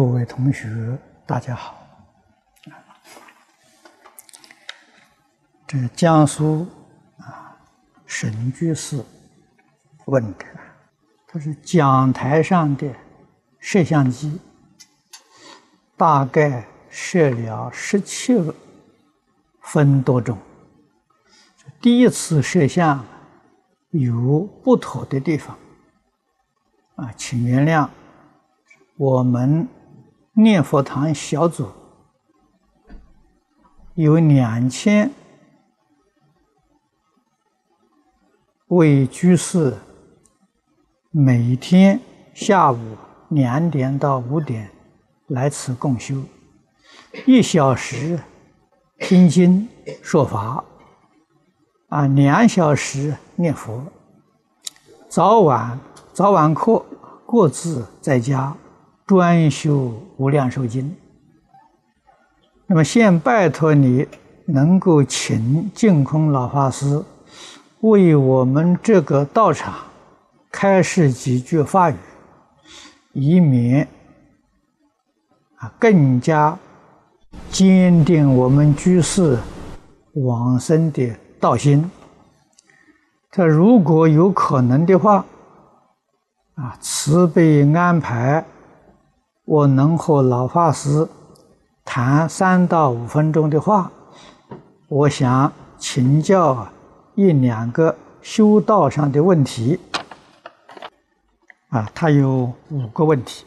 各位同学，大家好。这江苏啊，沈居士问的，他是讲台上的摄像机，大概摄了十七分多钟。第一次摄像有不妥的地方，啊，请原谅我们。念佛堂小组有两千位居士，每天下午两点到五点来此共修，一小时听经说法，啊，两小时念佛，早晚早晚课各自在家。专修无量寿经，那么现拜托你能够请净空老法师为我们这个道场开示几句法语，以免啊更加坚定我们居士往生的道心。他如果有可能的话，啊慈悲安排。我能和老法师谈三到五分钟的话，我想请教一两个修道上的问题。啊，他有五个问题。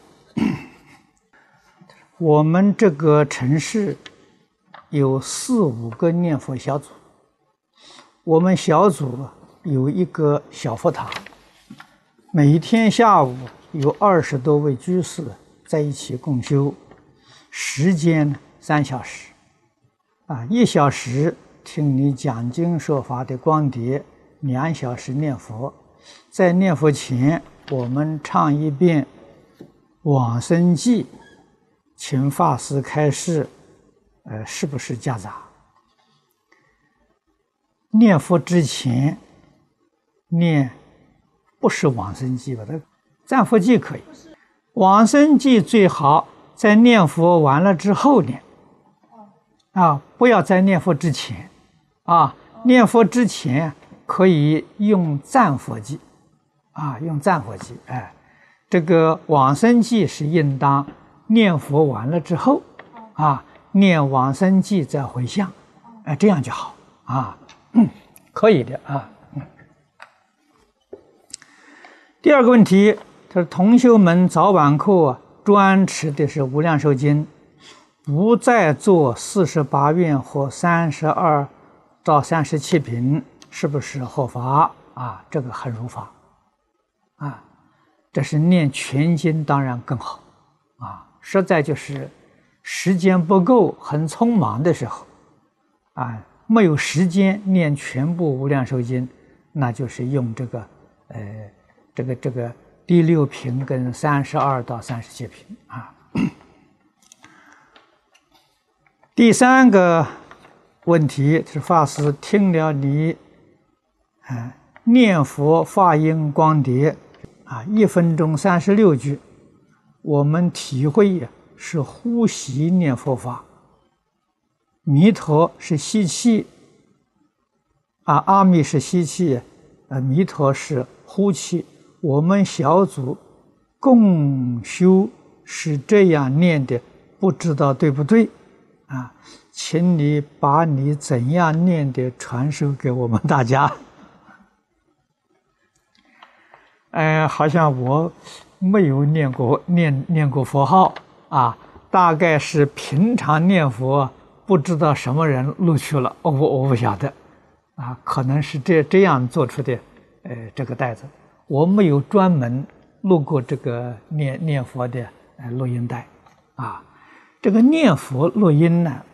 我们这个城市有四五个念佛小组，我们小组有一个小佛堂，每天下午有二十多位居士。在一起共修，时间三小时，啊，一小时听你讲经说法的光碟，两小时念佛。在念佛前，我们唱一遍往生记，请法师开示，呃，是不是夹杂？念佛之前念不是往生记吧？那赞佛记可以。往生记最好在念佛完了之后念，啊，不要在念佛之前，啊，念佛之前可以用赞佛记，啊，用赞佛记，哎，这个往生记是应当念佛完了之后，啊，念往生记再回向，哎，这样就好，啊，可以的啊。第二个问题。这同修们早晚课专持的是《无量寿经》，不再做四十八愿或三十二到三十七品，是不是合法啊？这个很如法啊。这是念全经，当然更好啊。实在就是时间不够、很匆忙的时候啊，没有时间念全部《无量寿经》，那就是用这个呃，这个这个。第六品跟三十二到三十七品啊。第三个问题是法师听了你啊念佛发音光碟啊一分钟三十六句，我们体会呀是呼吸念佛法，弥陀是吸气啊，阿弥是吸气，呃，弥陀是呼气。我们小组共修是这样念的，不知道对不对？啊，请你把你怎样念的传授给我们大家。哎，好像我没有念过念念过佛号啊，大概是平常念佛，不知道什么人录取了，我我不晓得，啊，可能是这这样做出的，呃，这个袋子。我没有专门录过这个念念佛的呃录音带，啊，这个念佛录音呢，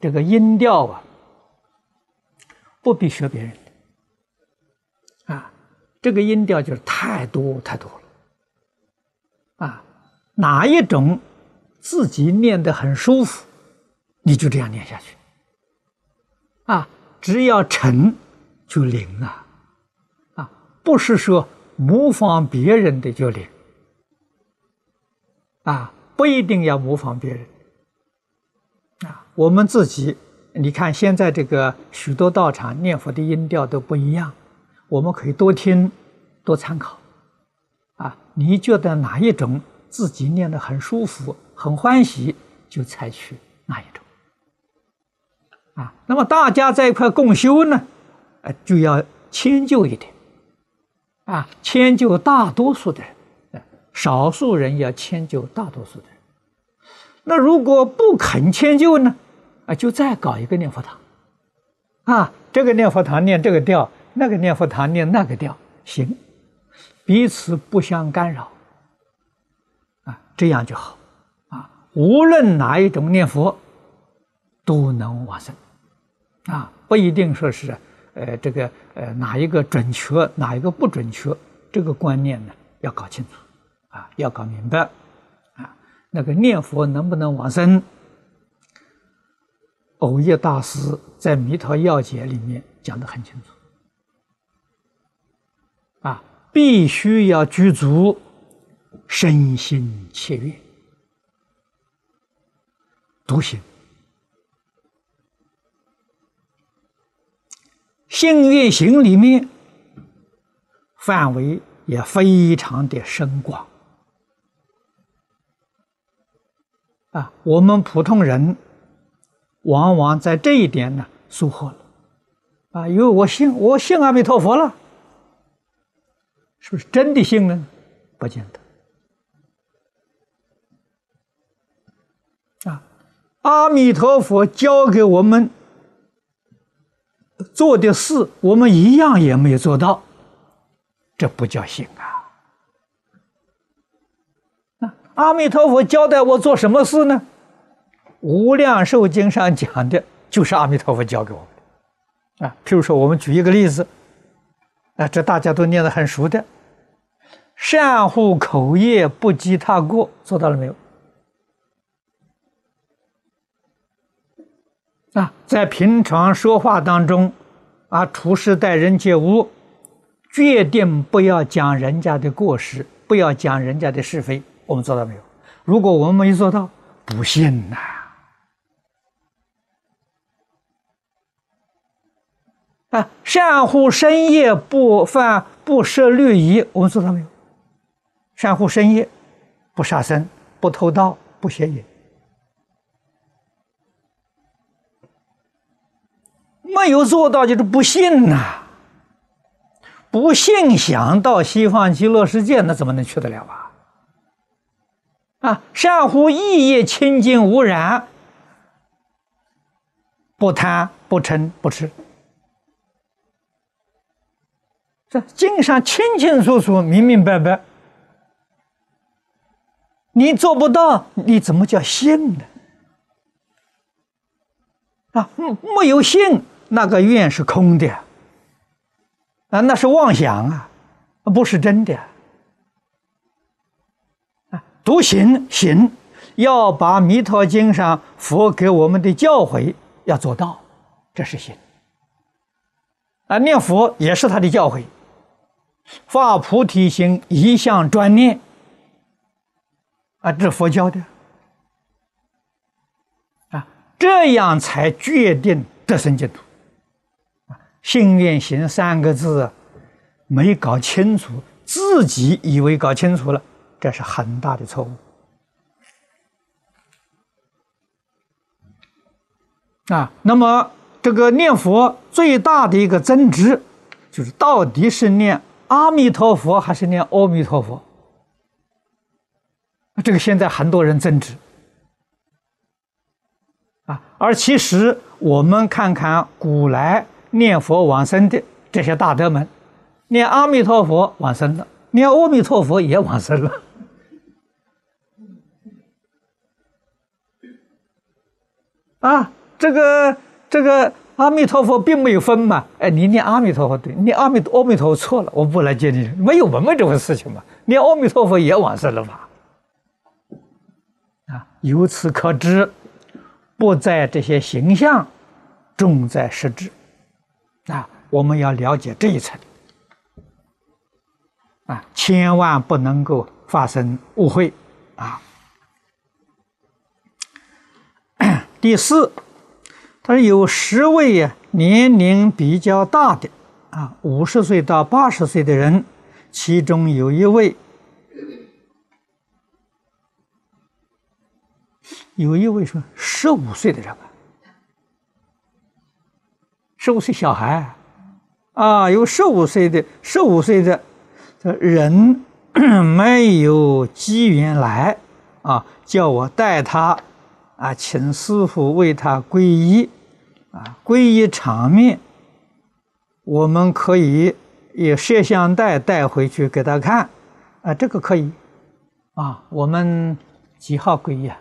这个音调啊，不必学别人的，啊，这个音调就是太多太多了，啊，哪一种自己念得很舒服，你就这样念下去，啊，只要沉就灵了。不是说模仿别人的就灵啊，不一定要模仿别人啊。我们自己，你看现在这个许多道场念佛的音调都不一样，我们可以多听，多参考啊。你觉得哪一种自己念的很舒服、很欢喜，就采取哪一种啊。那么大家在一块共修呢，呃，就要迁就一点啊，迁就大多数的人。少数人要迁就大多数的。人，那如果不肯迁就呢？啊，就再搞一个念佛堂，啊，这个念佛堂念这个调，那个念佛堂念那个调，行，彼此不相干扰，啊，这样就好，啊，无论哪一种念佛，都能往生，啊，不一定说是，呃，这个呃哪一个准确，哪一个不准确，这个观念呢要搞清楚。啊，要搞明白，啊，那个念佛能不能往生？藕叶大师在《弥陀要解》里面讲的很清楚，啊，必须要具足身心切愿，独行，信愿行里面范围也非常的深广。啊，我们普通人往往在这一点呢疏忽了，啊，因为我信我信阿弥陀佛了，是不是真的信呢？不见得。啊，阿弥陀佛教给我们做的事，我们一样也没有做到，这不叫信啊。那阿弥陀佛交代我做什么事呢？《无量寿经》上讲的就是阿弥陀佛教给我们的啊。譬如说，我们举一个例子，啊，这大家都念得很熟的，“善护口业，不积他过”，做到了没有？啊，在平常说话当中，啊，处事待人接物，决定不要讲人家的过失，不要讲人家的是非。我们做到没有？如果我们没做到，不信呐！啊，善护深夜不犯不涉律仪，我们做到没有？善护深夜，不杀生，不偷盗，不邪淫。没有做到就是不信呐！不信想到西方极乐世界，那怎么能去得了啊？啊，善护意业清净无染，不贪不嗔不痴。这经上清清楚楚、明明白白。你做不到，你怎么叫信呢？啊，没有信，那个愿是空的，啊，那是妄想啊，不是真的。啊，读行行，要把《弥陀经》上佛给我们的教诲要做到，这是行。啊，念佛也是他的教诲，发菩提心，一向专念。啊，这佛教的。啊，这样才决定得生净土。啊，信愿行三个字没搞清楚，自己以为搞清楚了。这是很大的错误啊！那么，这个念佛最大的一个争执，就是到底是念阿弥陀佛还是念阿弥陀佛？这个现在很多人争执啊！而其实，我们看看古来念佛往生的这些大德们，念阿弥陀佛往生了，念阿弥陀佛也往生了。啊，这个这个阿弥陀佛并没有分嘛，哎，你念阿弥陀佛对，念阿弥阿弥陀佛错了，我不来接你，没有我们这回事情嘛，念阿弥陀佛也往生了嘛，啊，由此可知，不在这些形象，重在实质，啊，我们要了解这一层，啊，千万不能够发生误会，啊。第四，他说有十位呀年龄比较大的啊，五十岁到八十岁的人，其中有一位，有一位说十五岁的人啊，十五岁小孩啊，有十五岁的十五岁的这人 没有机缘来啊，叫我带他。啊，请师傅为他皈依，啊，皈依场面，我们可以以摄像带带回去给他看，啊，这个可以，啊，我们几号皈依啊？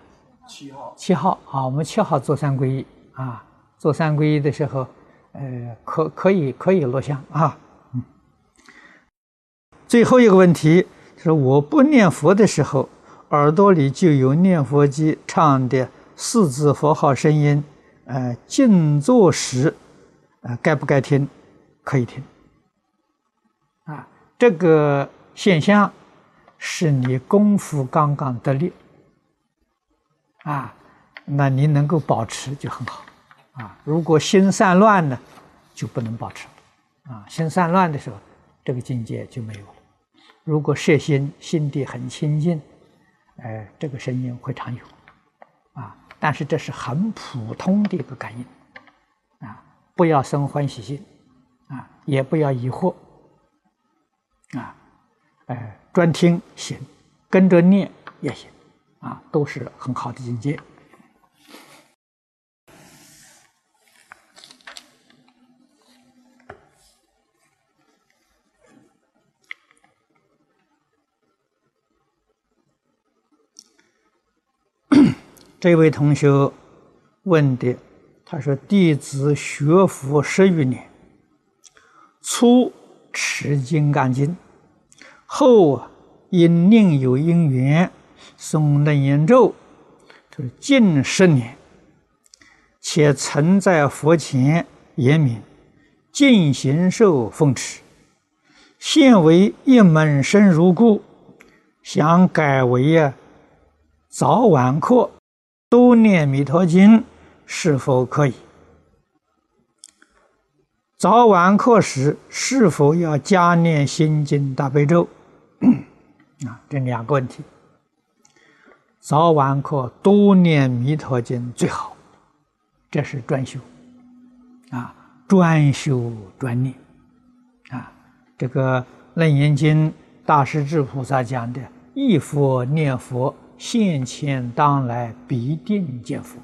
七号。七号，好，我们七号做三皈依，啊，做三皈依的时候，呃，可可以可以录像啊，嗯。最后一个问题是，我不念佛的时候，耳朵里就有念佛机唱的。四字佛号声音，呃，静坐时，呃，该不该听？可以听。啊，这个现象是你功夫刚刚得力，啊，那你能够保持就很好。啊，如果心散乱呢，就不能保持。啊，心散乱的时候，这个境界就没有了。如果摄心，心地很清净，呃，这个声音会常有。啊但是这是很普通的一个感应，啊，不要生欢喜心，啊，也不要疑惑，啊，哎，专听行，跟着念也行，啊，都是很好的境界。这位同学问的，他说：“弟子学佛十余年，初持《金刚经》，后因另有因缘诵楞严咒，是近十年，且曾在佛前言明尽行受奉持，现为一门深如故，想改为啊早晚课。”多念弥陀经是否可以？早晚课时是否要加念心经大悲咒？啊，这两个问题。早晚课多念弥陀经最好，这是专修啊，专修专念啊。这个《楞严经》大势至菩萨讲的，一佛念佛。现前当来必定见佛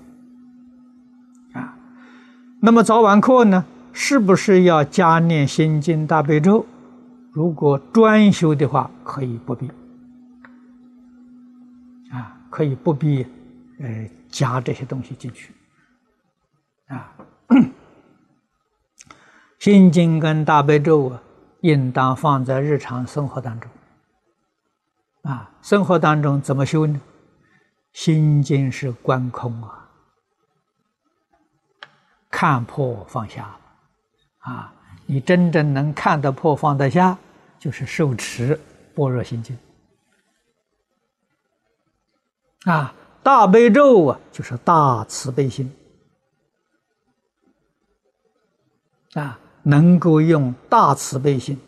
啊！那么早晚课呢？是不是要加念心经大悲咒？如果专修的话，可以不必啊，可以不必呃加这些东西进去啊。心经跟大悲咒啊，应当放在日常生活当中。啊，生活当中怎么修呢？心经是观空啊，看破放下，啊，你真正能看得破放得下，就是受持般若心经。啊，大悲咒啊，就是大慈悲心，啊，能够用大慈悲心，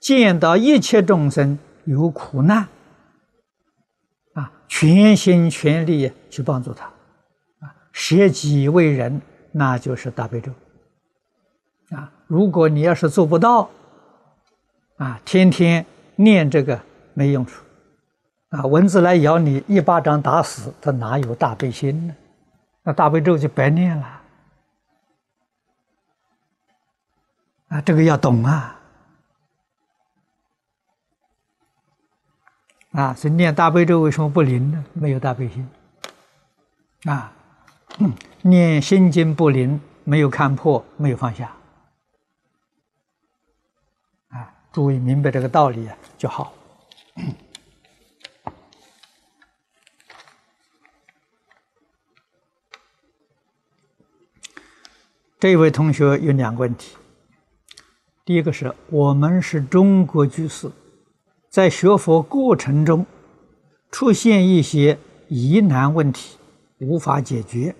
见到一切众生。有苦难，啊，全心全力去帮助他，啊，舍己为人，那就是大悲咒，啊，如果你要是做不到，啊，天天念这个没用处，啊，蚊子来咬你，一巴掌打死，他哪有大悲心呢？那大悲咒就白念了，啊，这个要懂啊。啊，所以念大悲咒为什么不灵呢？没有大悲心。啊，念心经不灵，没有看破，没有放下。啊，诸位明白这个道理啊就好。这位同学有两个问题。第一个是我们是中国居士。在学佛过程中，出现一些疑难问题，无法解决，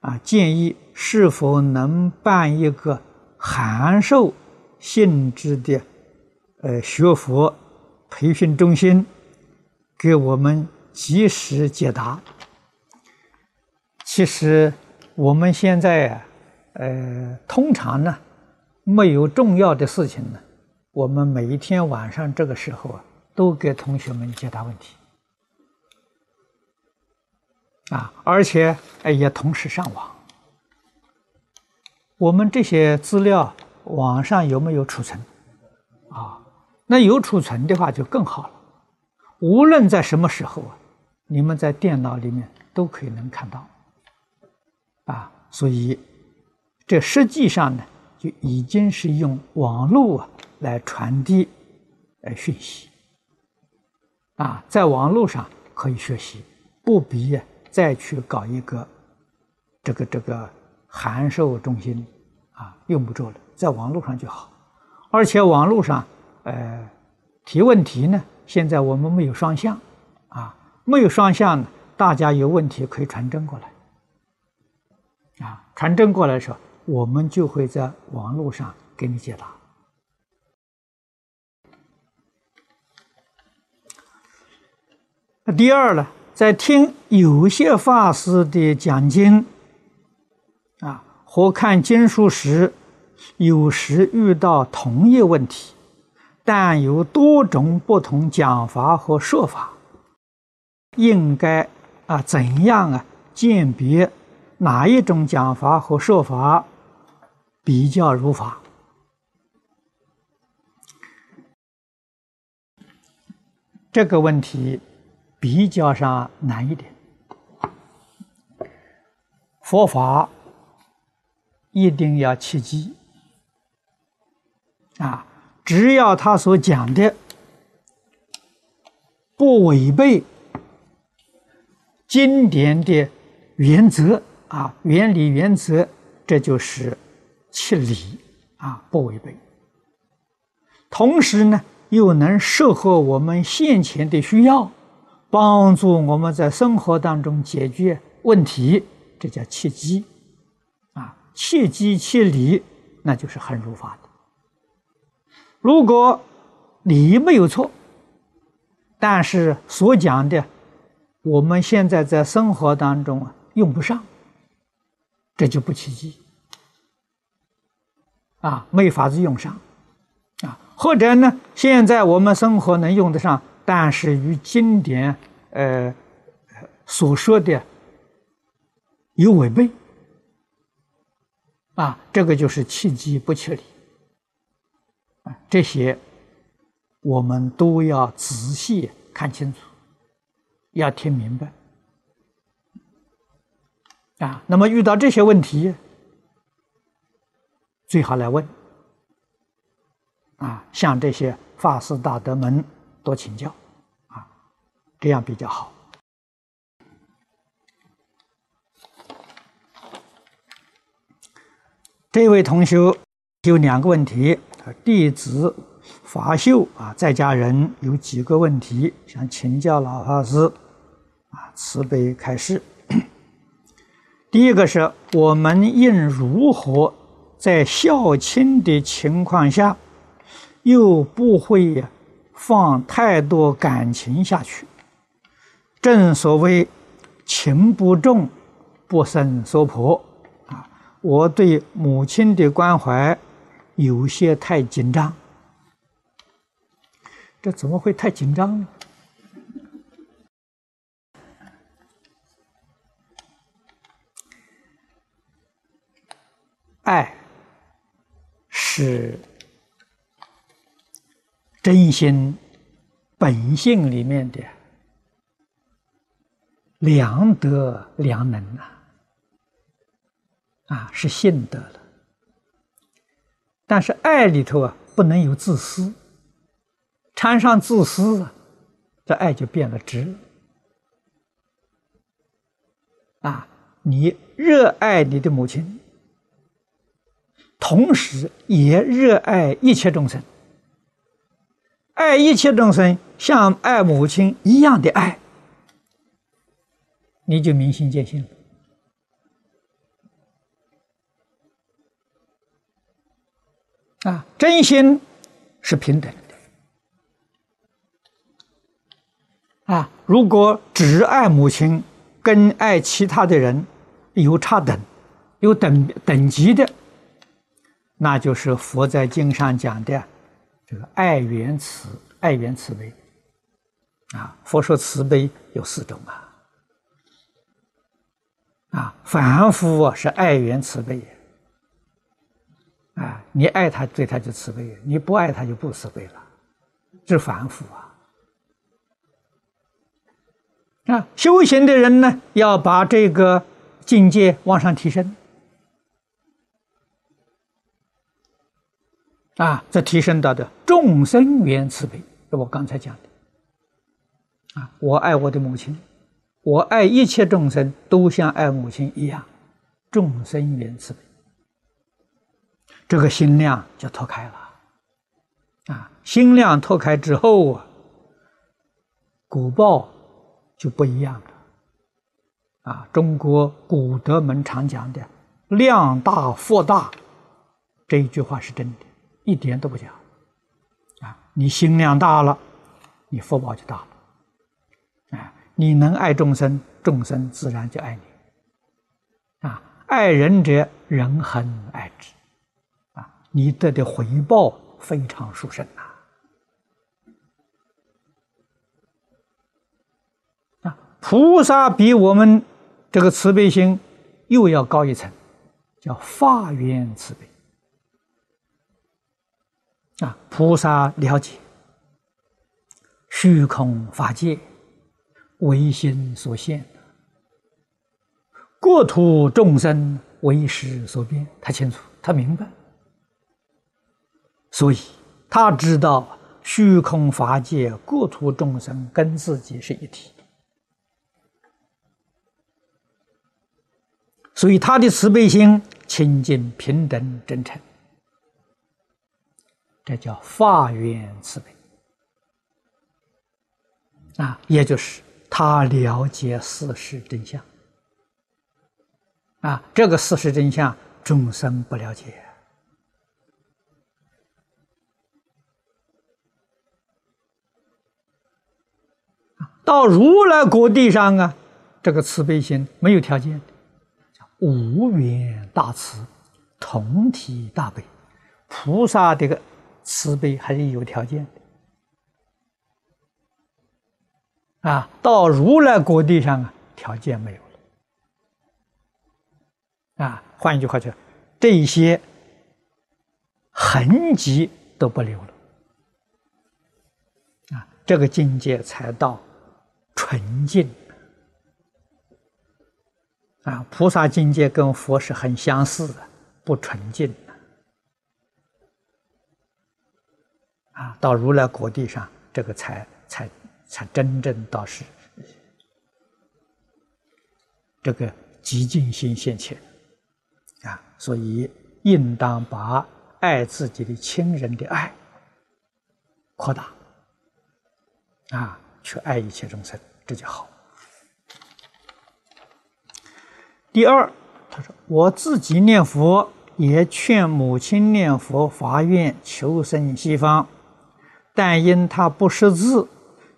啊，建议是否能办一个函授性质的呃学佛培训中心，给我们及时解答。其实我们现在，呃，通常呢，没有重要的事情呢，我们每一天晚上这个时候啊，都给同学们解答问题。啊，而且哎也同时上网。我们这些资料网上有没有储存？啊，那有储存的话就更好了。无论在什么时候啊，你们在电脑里面都可以能看到。啊，所以这实际上呢，就已经是用网络啊来传递呃讯息。啊，在网络上可以学习，不必。再去搞一个这个这个函授中心啊，用不着了，在网络上就好。而且网络上，呃，提问题呢，现在我们没有双向啊，没有双向，大家有问题可以传真过来啊，传真过来的时候，我们就会在网络上给你解答。第二呢？在听有些法师的讲经，啊，或看经书时，有时遇到同一问题，但有多种不同讲法和说法，应该啊怎样啊鉴别哪一种讲法和说法比较如法？这个问题。比较上难一点，佛法一定要切记啊！只要他所讲的不违背经典的原则啊、原理原则，这就是切理啊，不违背。同时呢，又能适合我们现前的需要。帮助我们在生活当中解决问题，这叫切机，啊，切机切理，那就是很如法的。如果理没有错，但是所讲的我们现在在生活当中啊用不上，这就不切机，啊，没法子用上，啊，或者呢，现在我们生活能用得上。但是与经典呃所说的有违背啊，这个就是契机不切理啊，这些我们都要仔细看清楚，要听明白啊。那么遇到这些问题，最好来问啊，像这些法师大德们。多请教，啊，这样比较好。这位同学有两个问题：弟子法秀啊，在家人有几个问题想请教老法师，啊，慈悲开示。第一个是我们应如何在孝亲的情况下，又不会。放太多感情下去，正所谓情不重，不生娑婆啊！我对母亲的关怀有些太紧张，这怎么会太紧张呢？爱是。真心本性里面的良德良能呐，啊，是信德了。但是爱里头啊，不能有自私，掺上自私，这爱就变了质。啊，你热爱你的母亲，同时也热爱一切众生。爱一切众生，像爱母亲一样的爱。你就明心见性了。啊，真心是平等的。啊，如果只爱母亲，跟爱其他的人有差等，有等等级的。那就是佛在经上讲的。这个爱缘慈、爱缘慈悲啊。佛说慈悲有四种啊，啊，凡夫啊是爱缘慈悲。啊，你爱他，对他就慈悲；你不爱他，就不慈悲了，这凡夫啊。啊，修行的人呢，要把这个境界往上提升。啊，这提升到的众生缘慈悲，是我刚才讲的。啊，我爱我的母亲，我爱一切众生，都像爱母亲一样，众生缘慈悲。这个心量就脱开了，啊，心量脱开之后啊，果报就不一样了，啊，中国古德门常讲的“量大福大”这一句话是真的，一点都不假，啊，你心量大了，你福报就大了，啊，你能爱众生，众生自然就爱你，啊，爱人者，人恒爱之。啊你得的回报非常殊胜呐！啊，菩萨比我们这个慈悲心又要高一层，叫法缘慈悲。啊，菩萨了解。虚空法界唯心所现，国土众生为识所变，他清楚，他明白。所以他知道虚空法界、国土众生跟自己是一体，所以他的慈悲心清净、平等、真诚，这叫法缘慈悲啊，也就是他了解事实真相啊，这个事实真相众生不了解。到如来国地上啊，这个慈悲心没有条件，无缘大慈，同体大悲。菩萨这个慈悲还是有条件的啊。到如来国地上啊，条件没有了啊。换一句话就，这些痕迹都不留了啊。这个境界才到。纯净啊，菩萨境界跟佛是很相似的，不纯净啊，到如来果地上，这个才才才真正到是这个极尽心现前啊，所以应当把爱自己的亲人的爱扩大啊。去爱一切众生，这就好。第二，他说：“我自己念佛，也劝母亲念佛，发愿求生西方，但因他不识字，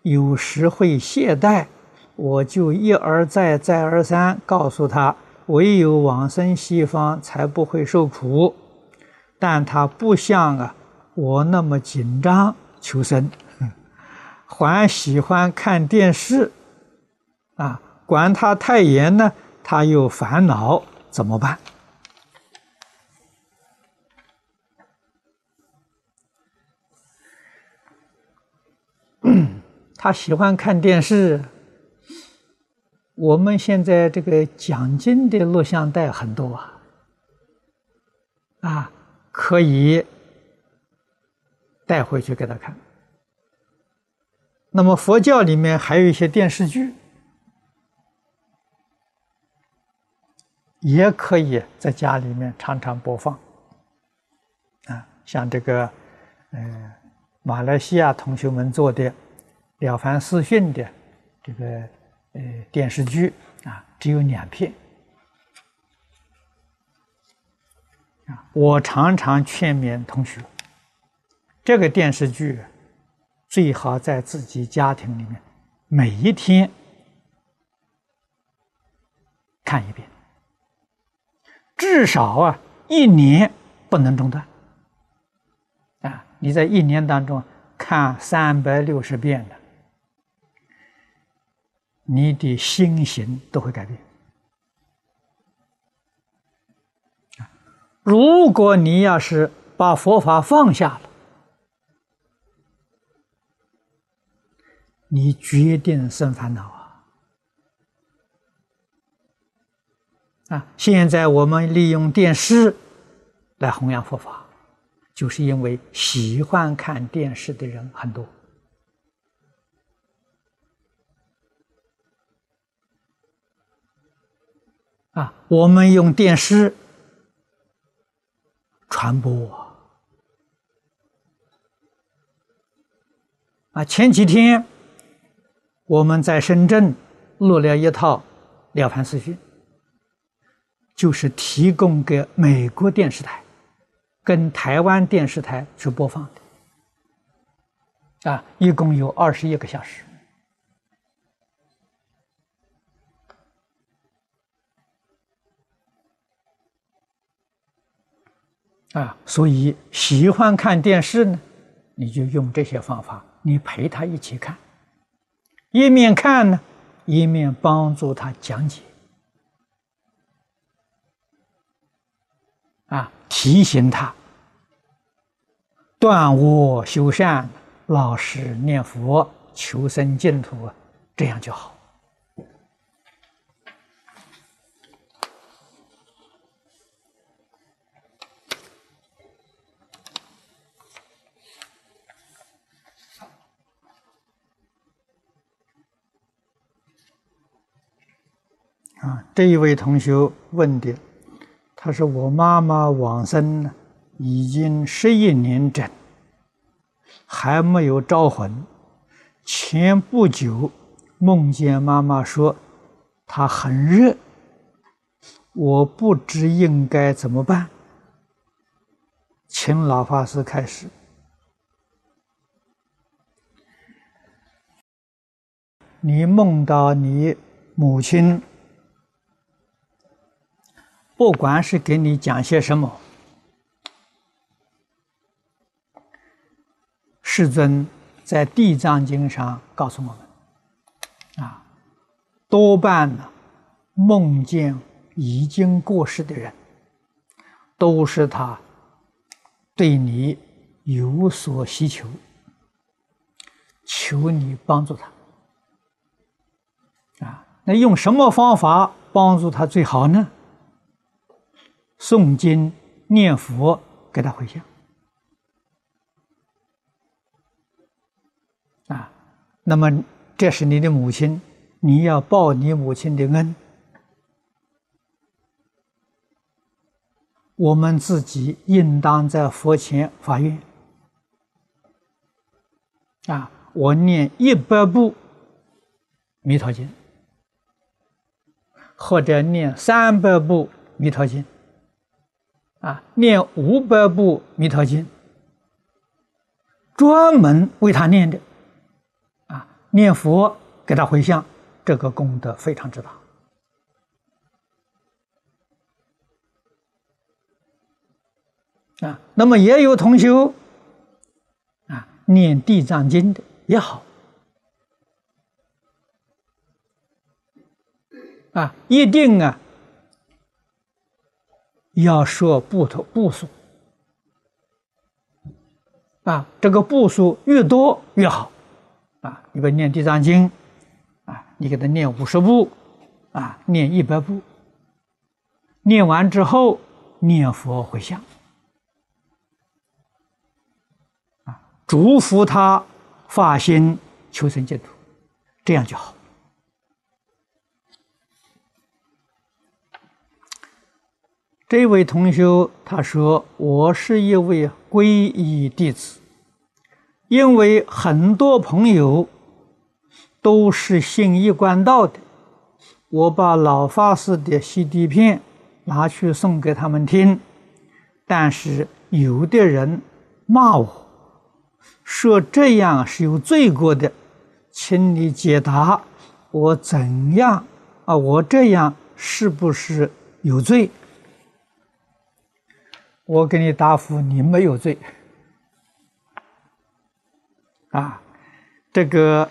有时会懈怠，我就一而再，再而三告诉他，唯有往生西方才不会受苦。但他不像啊我那么紧张求生。”还喜欢看电视，啊，管他太严呢，他又烦恼，怎么办？他喜欢看电视。我们现在这个讲经的录像带很多啊，啊，可以带回去给他看。那么佛教里面还有一些电视剧，也可以在家里面常常播放。啊，像这个，呃，马来西亚同学们做的《了凡四训》的这个呃电视剧啊，只有两片。啊，我常常劝勉同学这个电视剧最好在自己家庭里面每一天看一遍，至少啊一年不能中断。啊，你在一年当中看三百六十遍的，你的心行都会改变。如果你要是把佛法放下了，你决定生烦恼啊！啊，现在我们利用电视来弘扬佛法，就是因为喜欢看电视的人很多啊。我们用电视。传播啊！前几天我们在深圳录了一套《了凡四训》，就是提供给美国电视台跟台湾电视台去播放的，啊，一共有二十一个小时。啊，所以喜欢看电视呢，你就用这些方法，你陪他一起看，一面看呢，一面帮助他讲解，啊，提醒他断恶修善，老实念佛，求生净土，这样就好。啊，这一位同学问的，他说：“我妈妈往生，已经十一年整，还没有招魂。前不久梦见妈妈说她很热，我不知应该怎么办，请老法师开始。你梦到你母亲。”不管是给你讲些什么，世尊在《地藏经》上告诉我们：啊，多半呢，梦见已经过世的人，都是他对你有所需求，求你帮助他。啊，那用什么方法帮助他最好呢？诵经念佛，给他回向啊。那么，这是你的母亲，你要报你母亲的恩。我们自己应当在佛前发愿啊！我念一百部《弥陀经》，或者念三百部《弥陀经》。啊，念五百部《弥陀经》，专门为他念的，啊，念佛给他回向，这个功德非常之大。啊，那么也有同修，啊，念《地藏经》的也好，啊，一定啊。要说步头步数啊，这个步数越多越好啊。你比如念地藏经啊，你给他念五十步啊，念一百步，念完之后念佛回向啊，祝福他发心求生净土，这样就好。这位同学他说：“我是一位皈依弟子，因为很多朋友都是信一贯道的，我把老法师的 CD 片拿去送给他们听，但是有的人骂我，说这样是有罪过的，请你解答，我怎样啊？我这样是不是有罪？我给你答复，你没有罪。啊，这个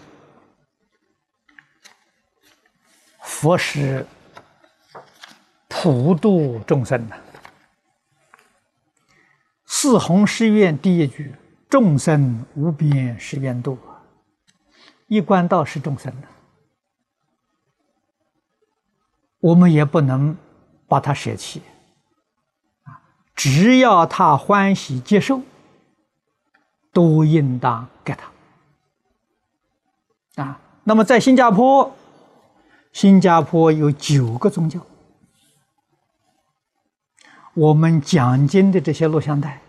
佛是普度众生的。四弘誓愿第一句：“众生无边誓愿度。”一观道是众生的，我们也不能把它舍弃。只要他欢喜接受，都应当给他。啊，那么在新加坡，新加坡有九个宗教，我们讲经的这些录像带，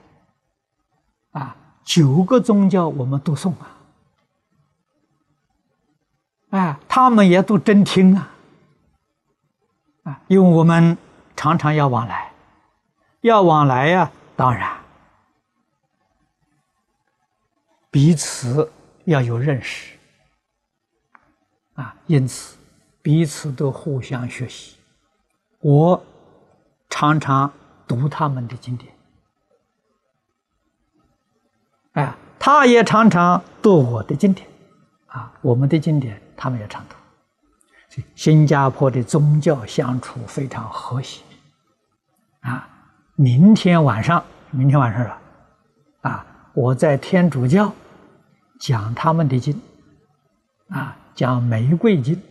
啊，九个宗教我们都送啊，啊，他们也都真听啊，啊，因为我们常常要往来，要往来呀，当然彼此要有认识。啊，因此彼此都互相学习。我常常读他们的经典，哎，他也常常读我的经典，啊，我们的经典他们也常读。新加坡的宗教相处非常和谐。啊，明天晚上，明天晚上了，啊，我在天主教讲他们的经，啊。讲玫瑰经，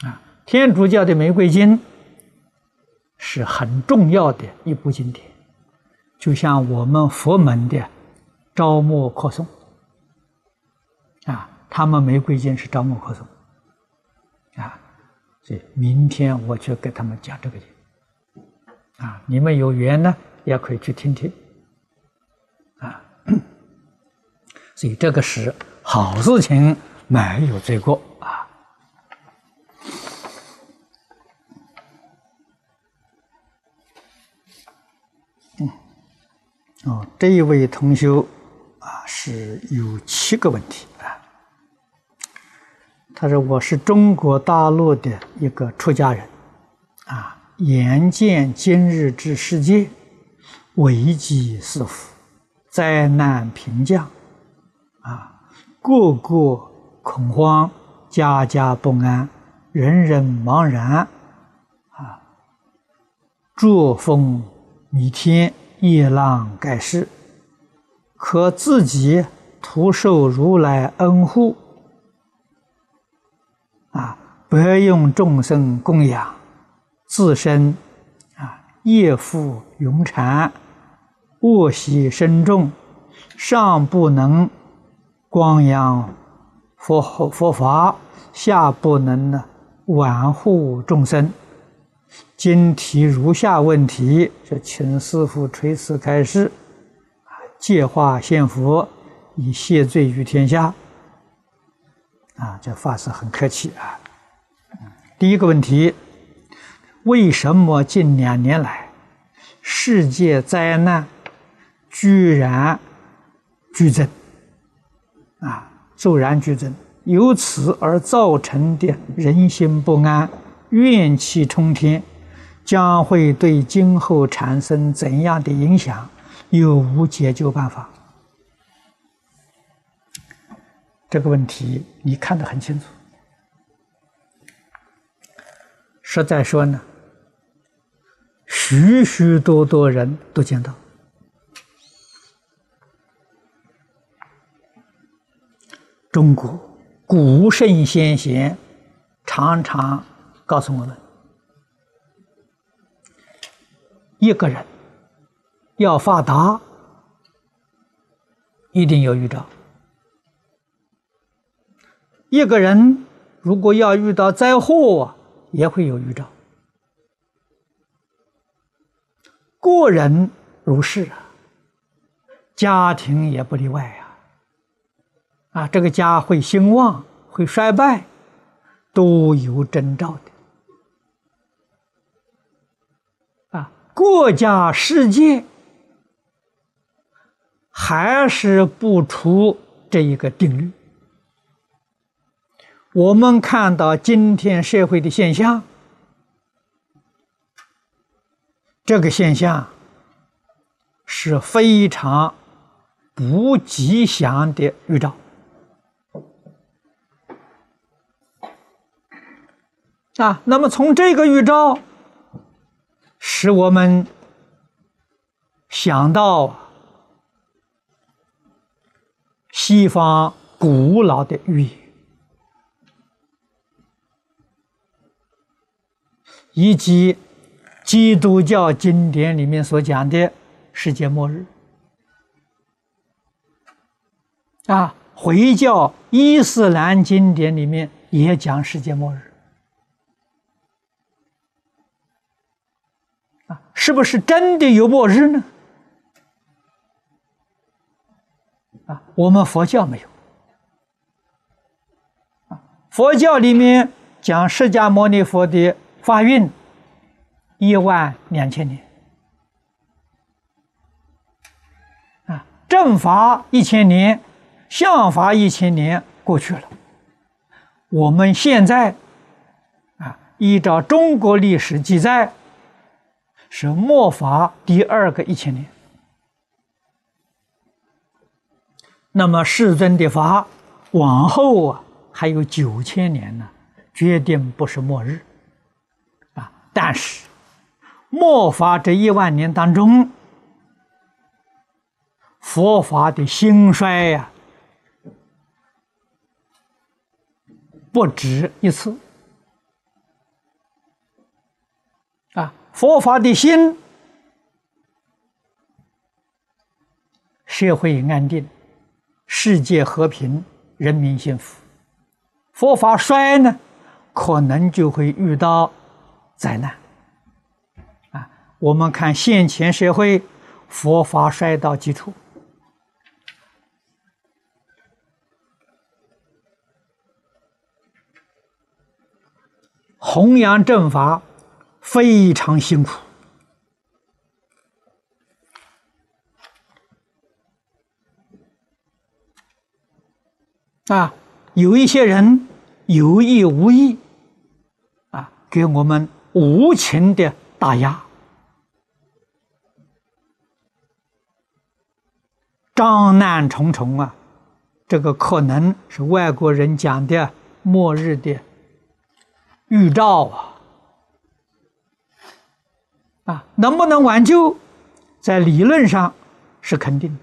啊，天主教的玫瑰经是很重要的一部经典，就像我们佛门的招募扩诵，啊，他们玫瑰经是招募扩诵，啊，所以明天我去给他们讲这个经，啊，你们有缘呢，也可以去听听，啊，所以这个是好事情。没有罪过啊！嗯，哦，这一位同修啊，是有七个问题啊。他说：“我是中国大陆的一个出家人啊，眼见今日之世界危机四伏，灾难频降啊，个个。”恐慌，家家不安，人人茫然，啊，作风弥天，夜浪盖世。可自己徒受如来恩护，啊，白用众生供养，自身啊业复永缠，恶习深重，上不能光扬。佛佛法下不能呢挽护众生，今提如下问题，就请师父垂慈开示，啊，借化现佛，以谢罪于天下。啊，这法师很客气啊。第一个问题，为什么近两年来世界灾难居然剧增？啊？骤然剧增，由此而造成的人心不安、怨气冲天，将会对今后产生怎样的影响？有无解救办法？这个问题你看得很清楚。实在说呢，许许多多人都见到。中国古圣先贤常常告诉我们：一个人要发达，一定有预兆；一个人如果要遇到灾祸，也会有预兆。个人如是啊，家庭也不例外呀。啊，这个家会兴旺，会衰败，都有征兆的。啊，国家世界还是不出这一个定律。我们看到今天社会的现象，这个现象是非常不吉祥的预兆。啊，那么从这个预兆，使我们想到西方古老的预言，以及基督教经典里面所讲的世界末日。啊，回教、伊斯兰经典里面也讲世界末日。啊是不是真的有末日呢？啊，我们佛教没有。佛教里面讲释迦牟尼佛的发运一万两千年，啊，正法一千年，相法一千年过去了。我们现在啊，依照中国历史记载。是末法第二个一千年，那么世尊的法往后啊还有九千年呢，决定不是末日啊。但是末法这一万年当中，佛法的兴衰呀，不止一次。啊佛法的心，社会安定，世界和平，人民幸福。佛法衰呢，可能就会遇到灾难。我们看现前社会，佛法衰到基础，弘扬正法。非常辛苦啊！有一些人有意无意啊，给我们无情的打压，障难重重啊！这个可能是外国人讲的末日的预兆啊！啊，能不能挽救，在理论上是肯定的。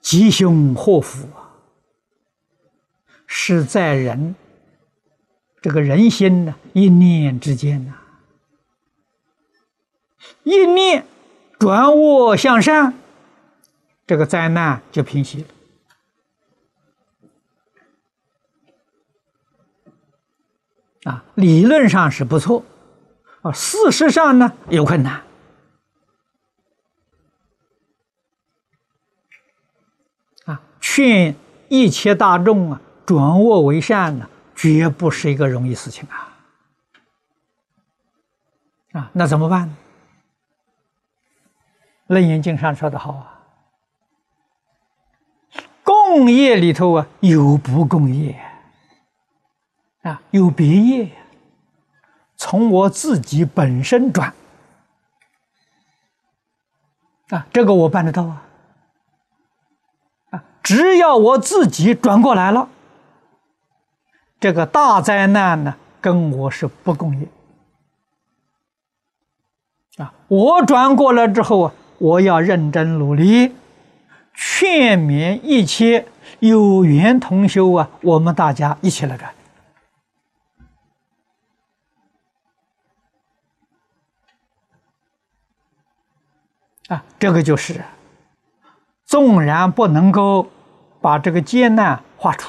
吉凶祸福啊，是在人这个人心呢一念之间呐，一念转恶向善，这个灾难就平息了。啊，理论上是不错，啊，事实上呢有困难。啊，劝一切大众啊转恶为善呢，绝不是一个容易事情啊。啊，那怎么办呢？《楞严经》上说的好啊，共业里头啊有不共业。啊，有别业，从我自己本身转啊，这个我办得到啊。啊，只要我自己转过来了，这个大灾难呢，跟我是不共业啊。我转过来之后啊，我要认真努力，劝勉一切有缘同修啊，我们大家一起来干。啊，这个就是，纵然不能够把这个艰难画出，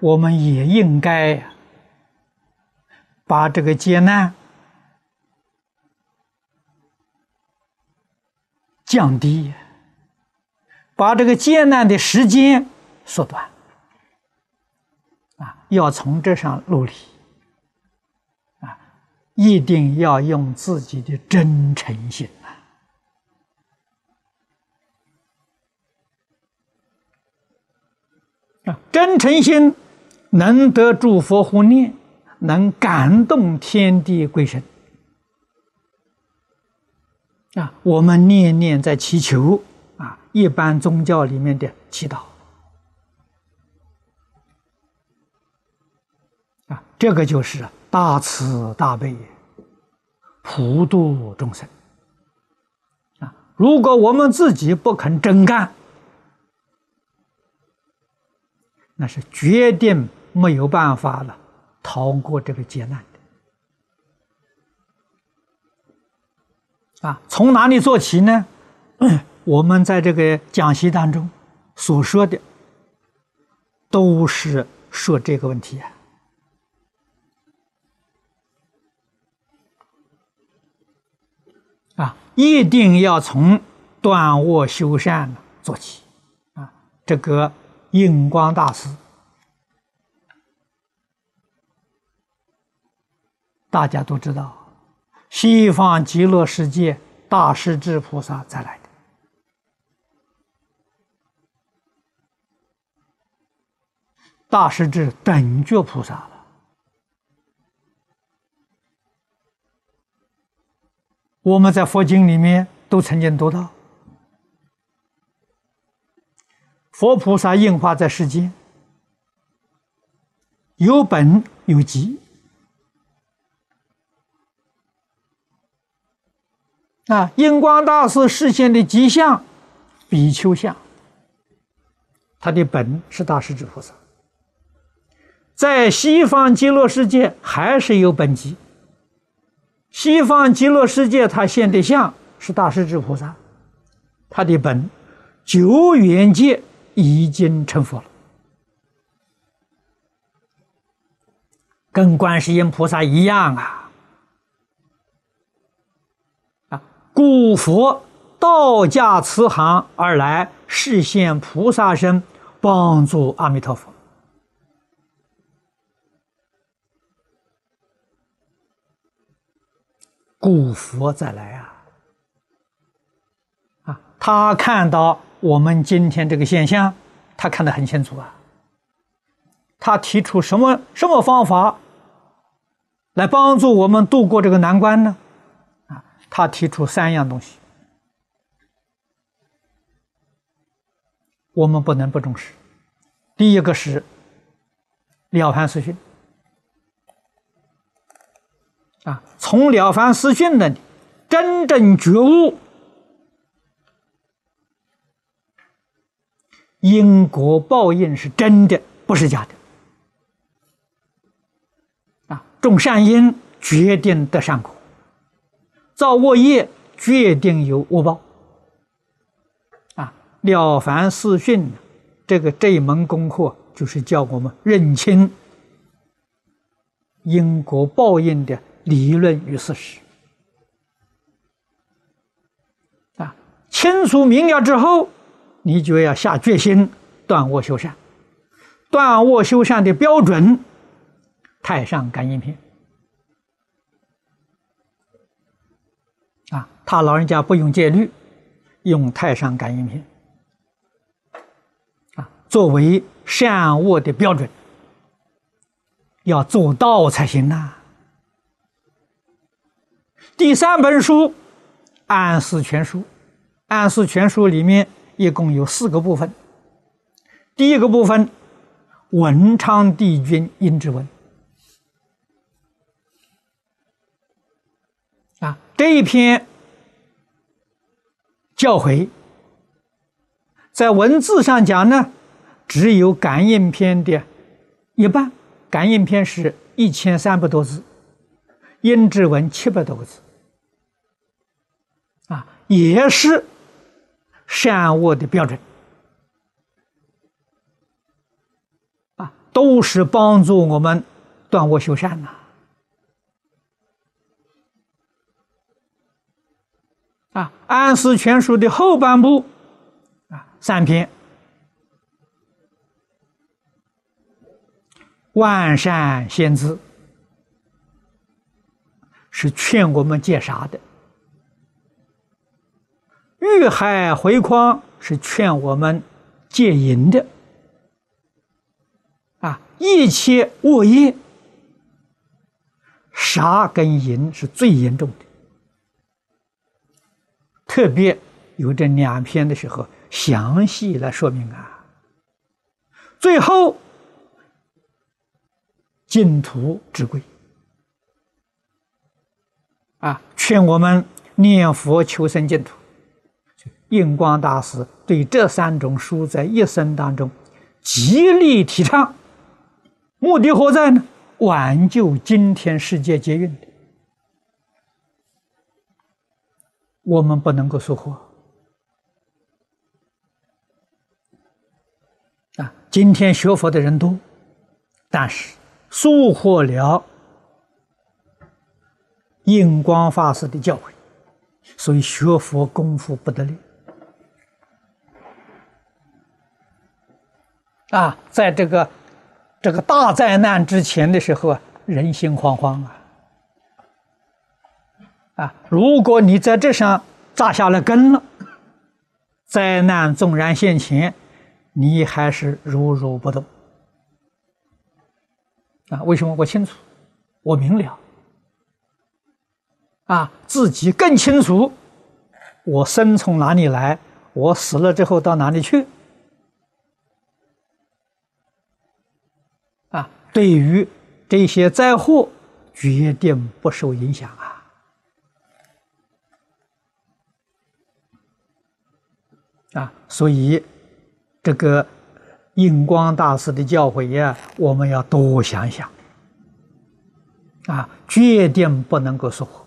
我们也应该把这个艰难降低，把这个艰难的时间缩短。啊，要从这上努力。啊，一定要用自己的真诚心啊！真诚心能得诸佛护念，能感动天地鬼神。啊，我们念念在祈求啊，一般宗教里面的祈祷啊，这个就是大慈大悲，普度众生啊。如果我们自己不肯真干，那是决定没有办法了，逃过这个劫难。啊，从哪里做起呢？我们在这个讲习当中所说的，都是说这个问题啊。啊，一定要从断恶修善做起。啊，这个印光大师，大家都知道。西方极乐世界大势至菩萨再来的，大势至等觉菩萨了。我们在佛经里面都曾经读到，佛菩萨应化在世间，有本有极。啊，印光大师视现的吉相，比丘像，他的本是大势至菩萨，在西方极乐世界还是有本级。西方极乐世界他现的相是大势至菩萨，他的本九缘界已经成佛了，跟观世音菩萨一样啊。故佛道驾慈航而来，示现菩萨身，帮助阿弥陀佛。故佛再来啊！啊，他看到我们今天这个现象，他看得很清楚啊。他提出什么什么方法来帮助我们度过这个难关呢？他提出三样东西，我们不能不重视。第一个是《了凡四训》啊，从《了凡四训》那里真正觉悟因果报应是真的，不是假的啊。种善因，决定得善果。造恶业，决定有恶报。啊，《了凡四训》这个这一门功课，就是教我们认清因果报应的理论与事实。啊，清楚明了之后，你就要下决心断恶修善。断恶修善的标准，《太上感应篇》。啊他老人家不用戒律，用太上感应篇啊，作为善恶的标准，要做到才行呐。第三本书《安世全书》，《安世全书》里面一共有四个部分。第一个部分，文昌帝君阴之文这一篇。教诲在文字上讲呢，只有感应篇的一半。感应篇是一千三百多字，音质文七百多个字，啊，也是善恶的标准，啊，都是帮助我们断恶修善呐。《啊安史全书》的后半部，啊，三篇，万善先知，是劝我们戒杀的；遇海回匡是劝我们戒淫的。啊，一切恶业，杀跟淫是最严重的。特别有这两篇的时候，详细来说明啊。最后，净土之贵啊，劝我们念佛求生净土。印光大师对这三种书在一生当中极力提倡。目的何在呢？挽救今天世界劫运，我们不能够收获啊！今天学佛的人多，但是收获了印光法师的教诲，所以学佛功夫不得力啊！在这个。这个大灾难之前的时候啊，人心惶惶啊！啊，如果你在这上扎下了根了，灾难纵然现前，你还是如如不动啊？为什么？我清楚，我明了啊，自己更清楚，我生从哪里来，我死了之后到哪里去。啊对于这些灾祸，决定不受影响啊！啊，所以这个印光大师的教诲呀，我们要多想想啊，决定不能够说谎。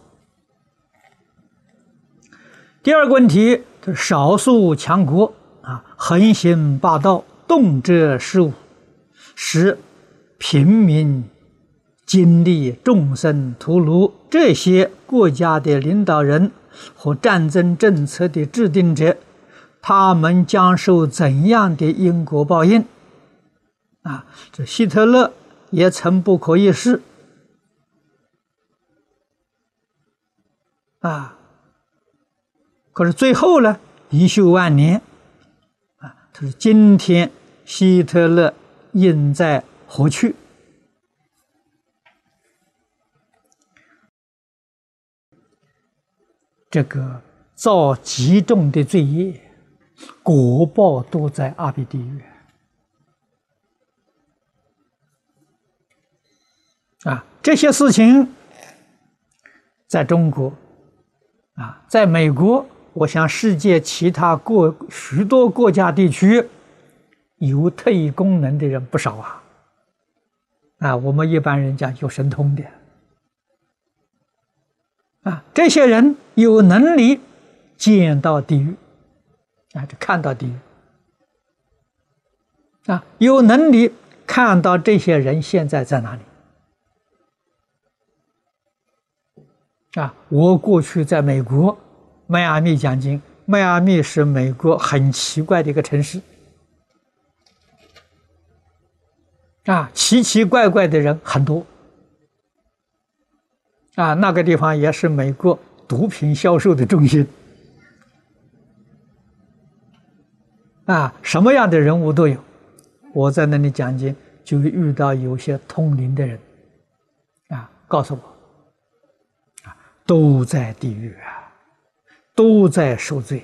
第二个问题，少数强国啊，横行霸道，动辄十五，使。平民、经历众生屠戮，这些国家的领导人和战争政策的制定者，他们将受怎样的因果报应？啊，这希特勒也曾不可一世。啊，可是最后呢，一宿万年。啊，他说：“今天希特勒应在。”何去？这个造极重的罪业，果报都在阿鼻地狱啊！这些事情，在中国啊，在美国，我想世界其他国许多国家地区，有特异功能的人不少啊。啊，我们一般人讲有神通的，啊，这些人有能力见到地狱，啊，就看到地狱，啊，有能力看到这些人现在在哪里，啊，我过去在美国迈阿密讲经，迈阿密是美国很奇怪的一个城市。啊，奇奇怪怪的人很多。啊，那个地方也是美国毒品销售的中心。啊，什么样的人物都有。我在那里讲经，就遇到有些通灵的人，啊，告诉我，啊，都在地狱啊，都在受罪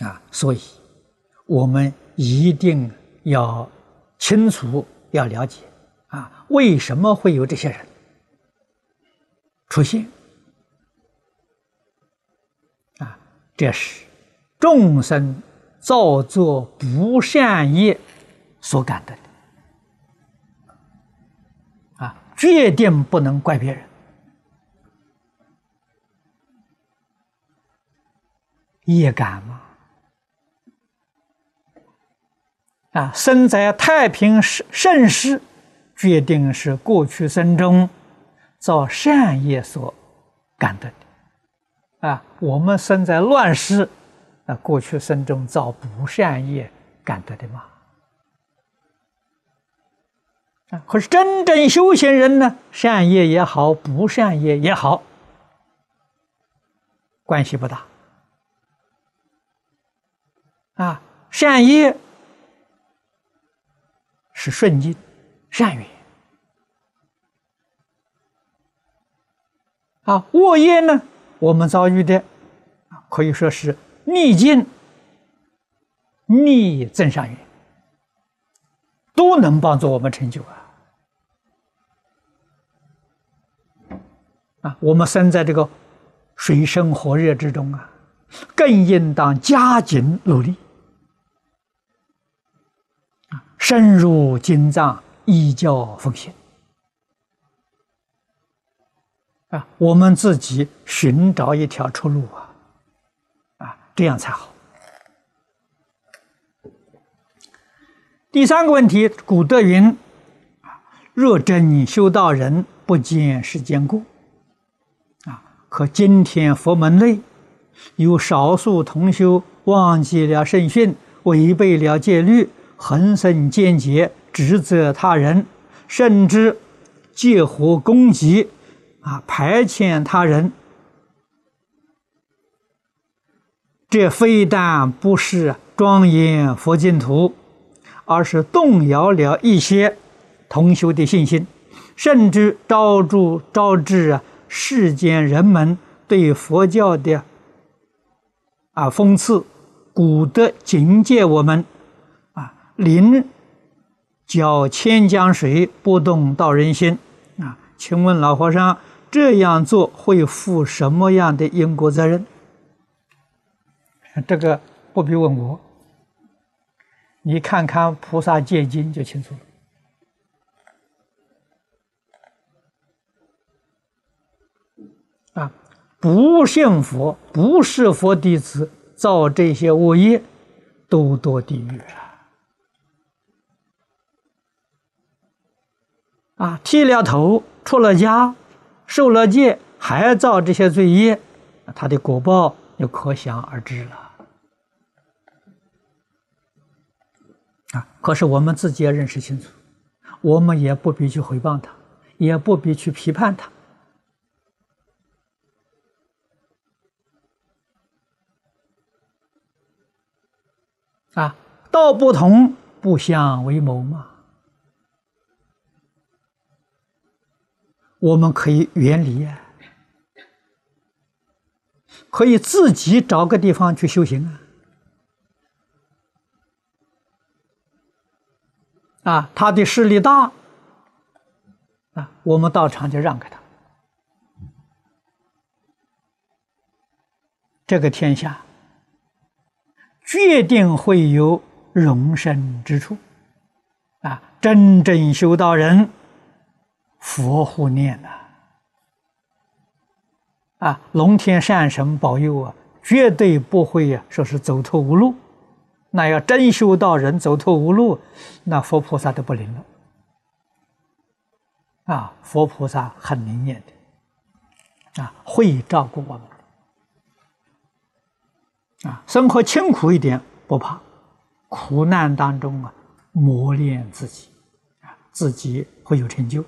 呀。啊，所以，我们一定要清楚、要了解啊，为什么会有这些人出现？啊，这是众生造作不善业所感的。啊，决定不能怪别人，业感嘛。啊，生在太平盛盛世，决定是过去生中造善业所感的。啊，我们生在乱世，啊，过去生中造不善业感得的嘛。啊，可是真正修行人呢，善业也好，不善业也好，关系不大。啊，善业是顺境、善缘；啊，恶业呢，我们遭遇的可以说是逆境、逆增上缘，都能帮助我们成就啊！啊，我们身在这个水深火热之中啊，更应当加紧努力。深入经藏，依教奉行啊！我们自己寻找一条出路啊！啊，这样才好。第三个问题，古德云：“若真修道人，不见世间过。”啊，可今天佛门内有少数同修忘记了圣训，违背了戒律。横生间接指责他人，甚至借火攻击，啊，排遣他人，这非但不是庄严佛净土，而是动摇了一些同修的信心，甚至招致招致啊世间人们对佛教的啊讽刺。古德警戒我们啊。临搅千江水，不动道人心。啊，请问老和尚，这样做会负什么样的因果责任？这个不必问我，你看看《菩萨戒经》就清楚了。啊，不信佛、不是佛弟子，造这些恶业，都堕地狱啊！啊，剃了头，出了家，受了戒，还造这些罪业，他的果报就可想而知了。啊，可是我们自己要认识清楚，我们也不必去回谤他，也不必去批判他。啊，道不同，不相为谋嘛。我们可以远离啊，可以自己找个地方去修行啊。啊，他的势力大，啊，我们道场就让给他。这个天下，决定会有容身之处，啊，真正修道人。佛护念呐，啊，龙天善神保佑啊，绝对不会呀，说是走投无路。那要真修道人走投无路，那佛菩萨都不灵了。啊，佛菩萨很灵验的，啊，会照顾我们。啊，生活清苦一点不怕，苦难当中啊，磨练自己，啊，自己会有成就。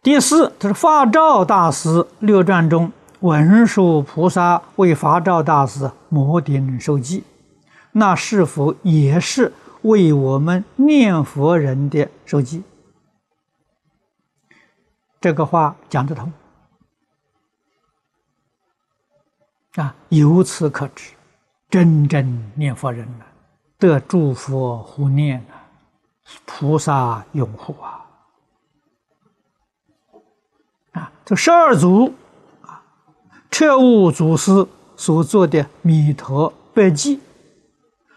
第四，他是法照大师六传中文殊菩萨为法照大师摩顶受记，那是否也是为我们念佛人的受记？这个话讲得通啊！由此可知，真正念佛人呢，得诸佛护念啊，菩萨拥护啊。啊这十二祖啊，彻悟祖师所做的弥陀百记，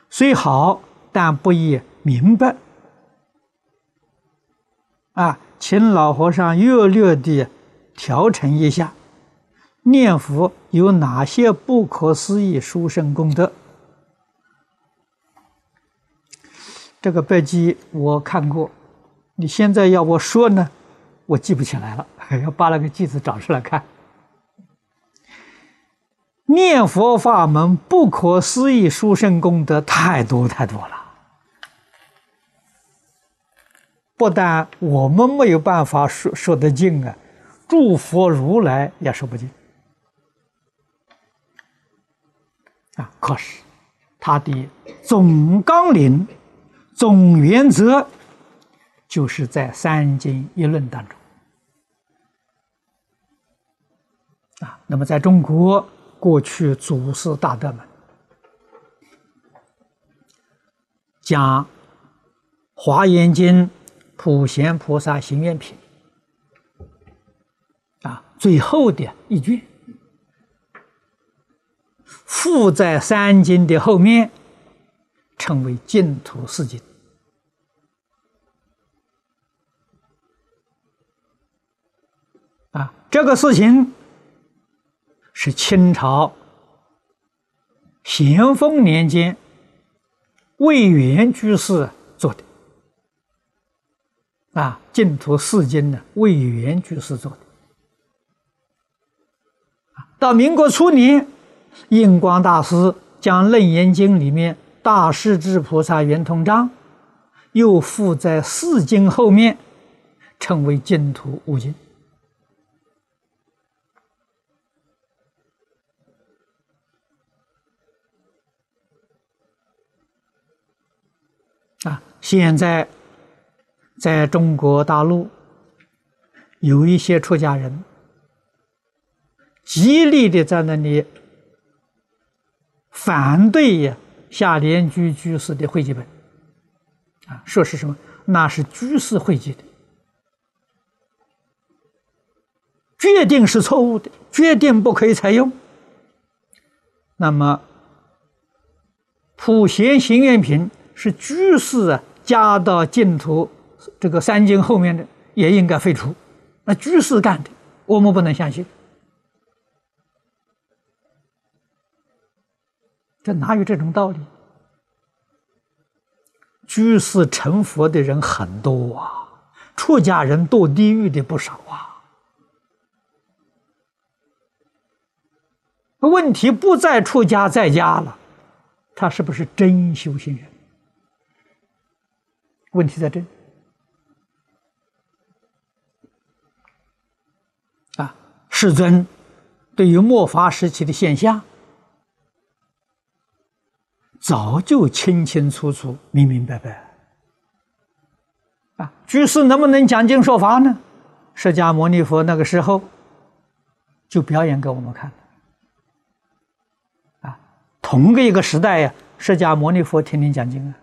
虽好，但不易明白。啊，请老和尚略略的调成一下，念佛有哪些不可思议殊胜功德？这个拜记我看过，你现在要我说呢，我记不起来了。要把那个句子找出来看。念佛法门不可思议殊胜功德太多太多了，不但我们没有办法说说得尽啊，诸佛如来也说不尽啊。可是，他的总纲领、总原则，就是在三经一论当中啊。那么，在中国。过去祖师大德们讲《华严经》普贤菩萨行愿品啊，最后的一卷附在三经的后面，称为净土四经啊，这个事情。是清朝咸丰年间魏源居士做的啊，净土四经呢，魏源居士做的。到民国初年，印光大师将《楞严经》里面大势至菩萨圆通章又附在四经后面，称为净土五经。啊，现在在中国大陆有一些出家人极力的在那里反对下莲居居士的会集本，啊，说是什么？那是居士会集的，决定是错误的，决定不可以采用。那么普贤行愿品。是居士啊，加到净土这个三经后面的也应该废除。那居士干的，我们不能相信。这哪有这种道理？居士成佛的人很多啊，出家人堕地狱的不少啊。问题不在出家在家了，他是不是真修行人？问题在这啊！世尊对于末法时期的现象，早就清清楚楚、明明白白啊！居士能不能讲经说法呢？释迦牟尼佛那个时候就表演给我们看啊！同个一个时代呀，释迦牟尼佛天天讲经啊。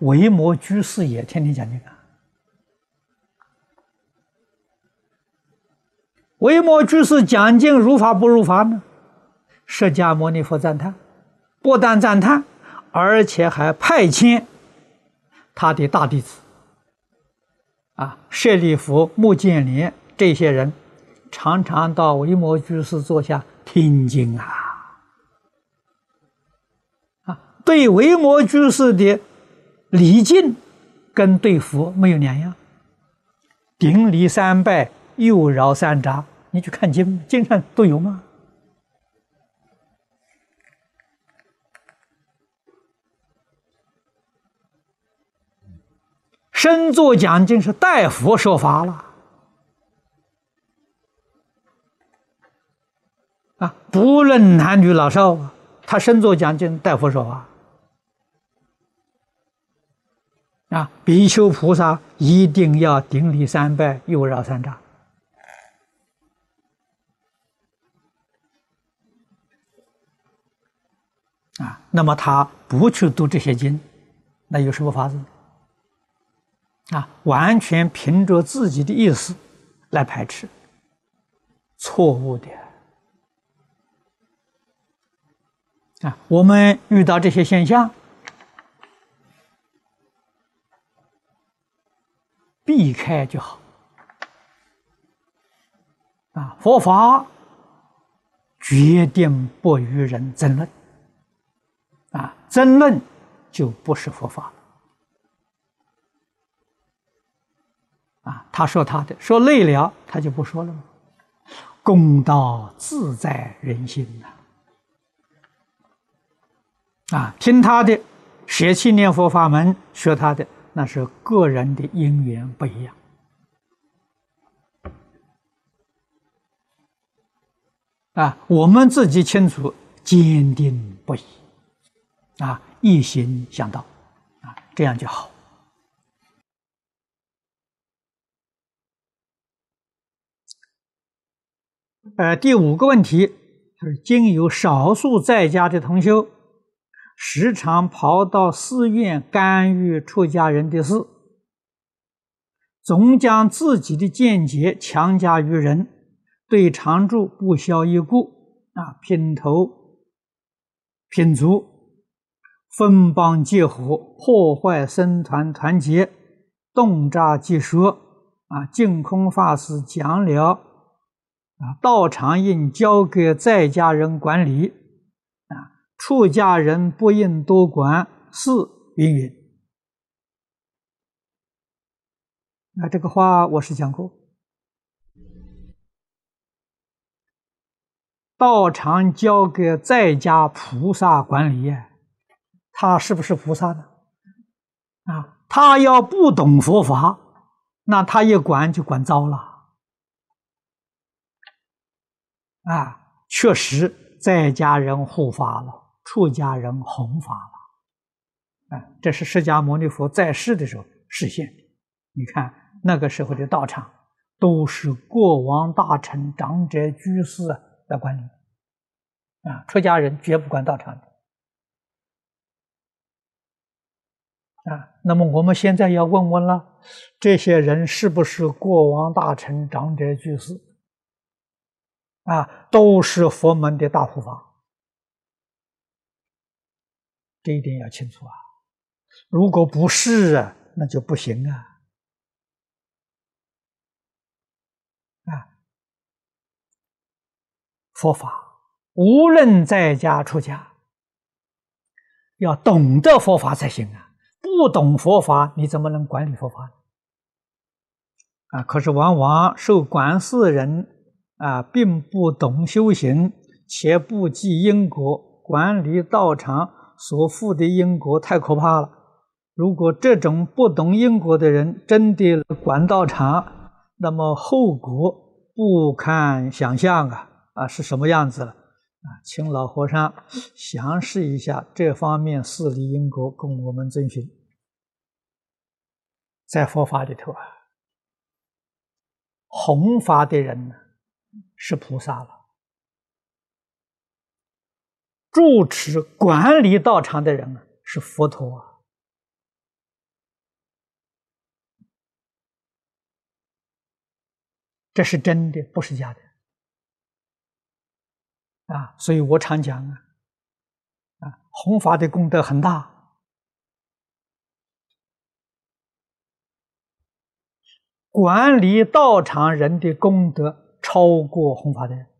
维摩居士也天天讲经啊。维摩居士讲经如法不如法呢？释迦牟尼佛赞叹，不但赞叹，而且还派遣他的大弟子啊，舍利弗、目犍连这些人，常常到维摩居士座下听经啊。啊，对维摩居士的。礼敬跟对佛没有两样，顶礼三拜，右绕三匝，你去看经，经上都有吗？身作讲经是代佛说法了，啊，不论男女老少，他身作讲经代佛说法。啊！比丘菩萨一定要顶礼三拜，右绕三匝。啊，那么他不去读这些经，那有什么法子？啊，完全凭着自己的意思来排斥，错误的。啊，我们遇到这些现象。避开就好啊！佛法决定不与人争论啊，争论就不是佛法啊！他说他的，说累了，他就不说了吗？公道自在人心呐！啊，听他的，舍弃念佛法门，学他的，那是个人的因缘不一样。啊，我们自己清楚，坚定不移，啊，一心向道，啊，这样就好。呃，第五个问题是：经有少数在家的同修，时常跑到寺院干预出家人的事，总将自己的见解强加于人。对常住不消一顾啊，品头品足，分帮结伙，破坏僧团团结，动诈即说啊！净空法师讲了啊，道场应交给在家人管理，出家人不应多管事，云云。那这个话我是讲过。道场交给在家菩萨管理，他是不是菩萨呢？啊，他要不懂佛法，那他一管就管糟了。啊，确实在家人护法了，出家人弘法了。啊，这是释迦牟尼佛在世的时候实现的。你看那个时候的道场，都是国王、大臣、长者、居士。来管理啊，出家人绝不管道场的啊。那么我们现在要问问了，这些人是不是国王、大臣、长者、居士啊？都是佛门的大护法，这一点要清楚啊。如果不是啊，那就不行啊。啊佛法，无论在家出家，要懂得佛法才行啊！不懂佛法，你怎么能管理佛法呢？啊！可是往往受管事人啊，并不懂修行，且不计因果，管理道场所负的因果太可怕了。如果这种不懂因果的人真的管道场，那么后果不堪想象啊！啊，是什么样子了？啊，请老和尚详示一下这方面事理因果，供我们遵循。在佛法里头啊，弘法的人呢是菩萨了，住持管理道场的人啊是佛陀啊，这是真的，不是假的。啊，所以我常讲啊，啊，弘法的功德很大，管理道场人的功德超过弘法的人。